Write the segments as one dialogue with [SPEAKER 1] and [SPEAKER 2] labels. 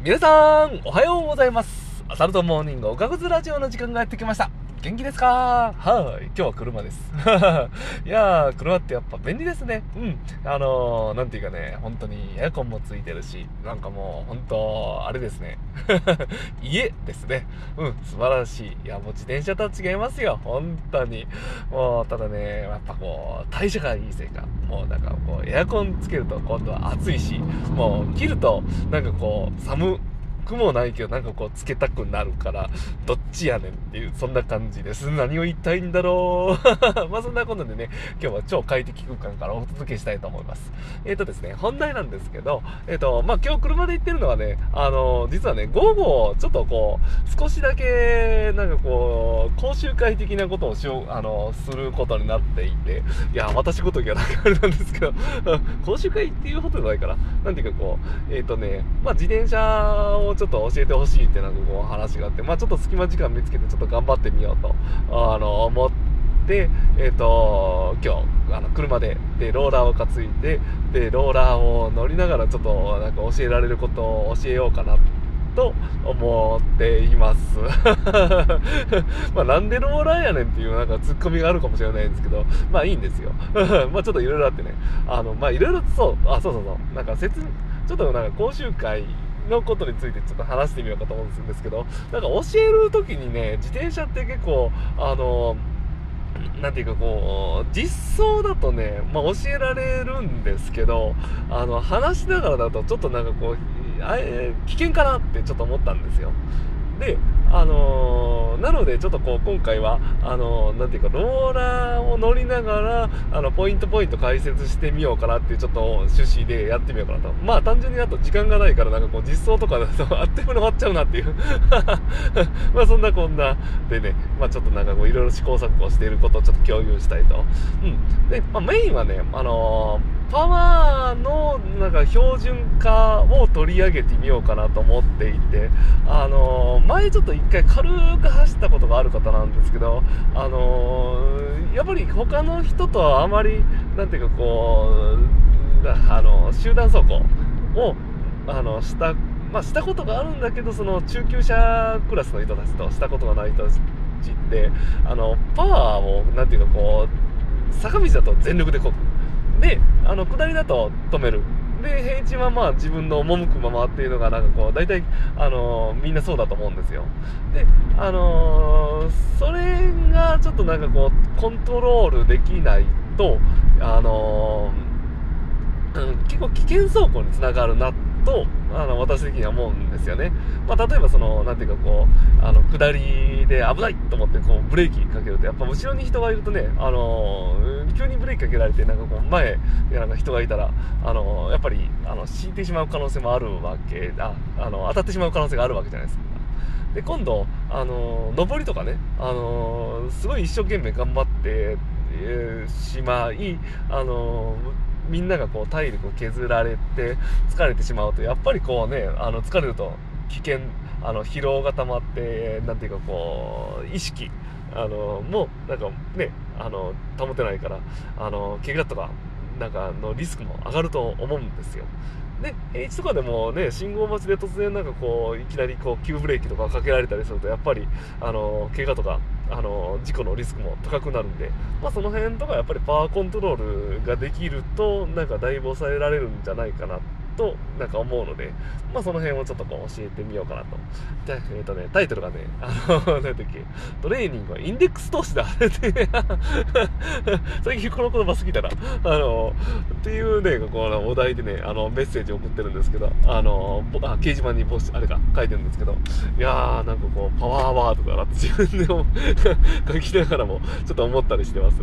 [SPEAKER 1] 皆さん、おはようございます。アサルトモーニングおかぐずラジオの時間がやってきました。元気ですか？はい。今日は車です。いやー、車ってやっぱ便利ですね。うん。あのー、なんていうかね、本当にエアコンもついてるし、なんかもう、本当あれですね。家ですね。うん、素晴らしい。いや、もう自転車とは違いますよ。本当に。もう、ただね、やっぱこう、代謝がいいせいか、もうなんかこう、エアコンつけると今度は暑いし、もう切ると、なんかこう、寒くもないけど、なんかこう、つけたくなるから、どっちやねんっていう、そんな感じです。何を言いたいんだろう。まあそんなことでね、今日は超快適空間からお届けしたいと思います。えっ、とですね、本題なんですけど、えっ、と、まあ今日車で行ってるのはね、あの、実はね、午後、ちょっとこう、少しだけ、なんかこう、講習会的なことをしよう、あの、することになっていて、いや、私ごときはなんかあれなんですけど、講習会っていうことじゃないから、なんていうかこう、えっ、とね、まあ自転車をちょっと教えてほしいってなんかこう話があって、まあちょっと隙間時間見つけてちょっと頑張ってみようと、あの、思って、えっ、と、今日、あの、車で、で、ローラーを担いで、で、ローラーを乗りながらちょっと、なんか教えられることを教えようかなと思っています。まあなんでローラーやねんっていうなんかツッコミがあるかもしれないんですけど、まあいいんですよ。まあちょっといろいろあってね、あの、まあいろいろそう、あ、そうそうそう、なんか説、ちょっとなんか講習会のことについてちょっと話してみようかと思うんですけど、なんか教える時にね、自転車って結構、あの、なんていうかこう、実装だとね、まあ教えられるんですけど、あの、話しながらだとちょっとなんかこう、あ危険かなってちょっと思ったんですよ。で、あのーなのでちょっとこう今回は、あのーなんていうか、ローラーを乗りながら、あの、ポイントポイント解説してみようかなっていうちょっと趣旨でやってみようかなと。まあ単純にあと時間がないからなんかこう実装とかだとあっという間に終わっちゃうなっていう。まあそんなこんなでね、まあちょっとなんかこういろいろ試行錯誤していることをちょっと共有したいと。うん。で、まあメインはね、あのーパワーのなんか標準化を取り上げてみようかなと思っていて、あのー前ちょっと一回軽く走ったことがある方なんですけど、あのーやっぱり他の人とはあまり、なんていうかこう、あの、集団走行を、あの、した、まあしたことがあるんだけど、その中級者クラスの人たちとしたことがない人たちって、あの、パワーを、なんていうかこう、坂道だと全力でこぐ。で、あの、下りだと止める。で、平地はまあ自分の赴くままっていうのがなんかこう、大体、あのみんなそうだと思うんですよ。で、あのーそれがちょっとなんかこう、コントロールできないと、あのー、結構危険走行につながるなってと、あの、私的には思うんですよね。まあ、例えばその、なんていうかこう、あの、下りで危ないと思ってこう、ブレーキかけると、やっぱ後ろに人がいるとね、あのー急にブレーキかけられて、なんかこう、前、いやなんか人がいたら、あのーやっぱり、あの、死んでしまう可能性もあるわけ、あ、あの、当たってしまう可能性があるわけじゃないですか。で、今度、あのー上りとかね、あのーすごい一生懸命頑張って、えーしまい、あのーみんながこう体力を削られて疲れてしまうとやっぱりこうねあの疲れると危険あの疲労が溜まってなんていうかこう意識あのもうなんかねあの保てないからあの怪我とかなんかのリスクも上がると思うんですよ。で平地とかでもね信号待ちで突然なんかこういきなりこう急ブレーキとかかけられたりするとやっぱりあの怪我とかあの事故のリスクも高くなるんで、まあ、その辺とかやっぱりパワーコントロールができるとなんかだいぶ抑えられるんじゃないかなっとなんか思うので、まあ、その辺をちょっとこう教えてみようかなと。でえっ、とねタイトルがねあの 何だっけトレーニングはインデックス投資だって。最近この言葉好きだな。あのっていうねこのお題でねあのメッセージ送ってるんですけどあのあ掲示板にボスあれか書いてるんですけどいやーなんかこうパワーワードだなって自分でも 書きながらもちょっと思ったりしてます。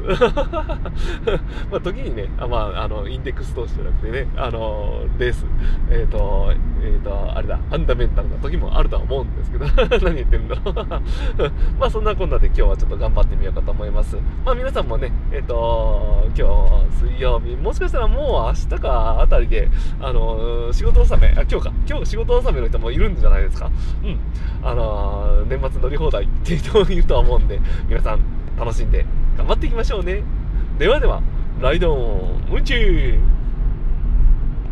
[SPEAKER 1] まあ時にねあまああのインデックス投資じゃなくてねあのレースえっ、とえっ、とあれだファンダメンタルな時もあるとは思うんですけど 何言ってるんだろう。まあそんなこんなで今日はちょっと頑張ってみようかと思います。まあ皆さんもねえっ、と今日水曜日もしかしたらもう明日かあたりであの仕事納めあ今日か。今日仕事納めの人もいるんじゃないですか。うん。あの年末乗り放題っていう人もいるとは思うんで皆さん楽しんで頑張っていきましょうね。ではではライドオン宇宙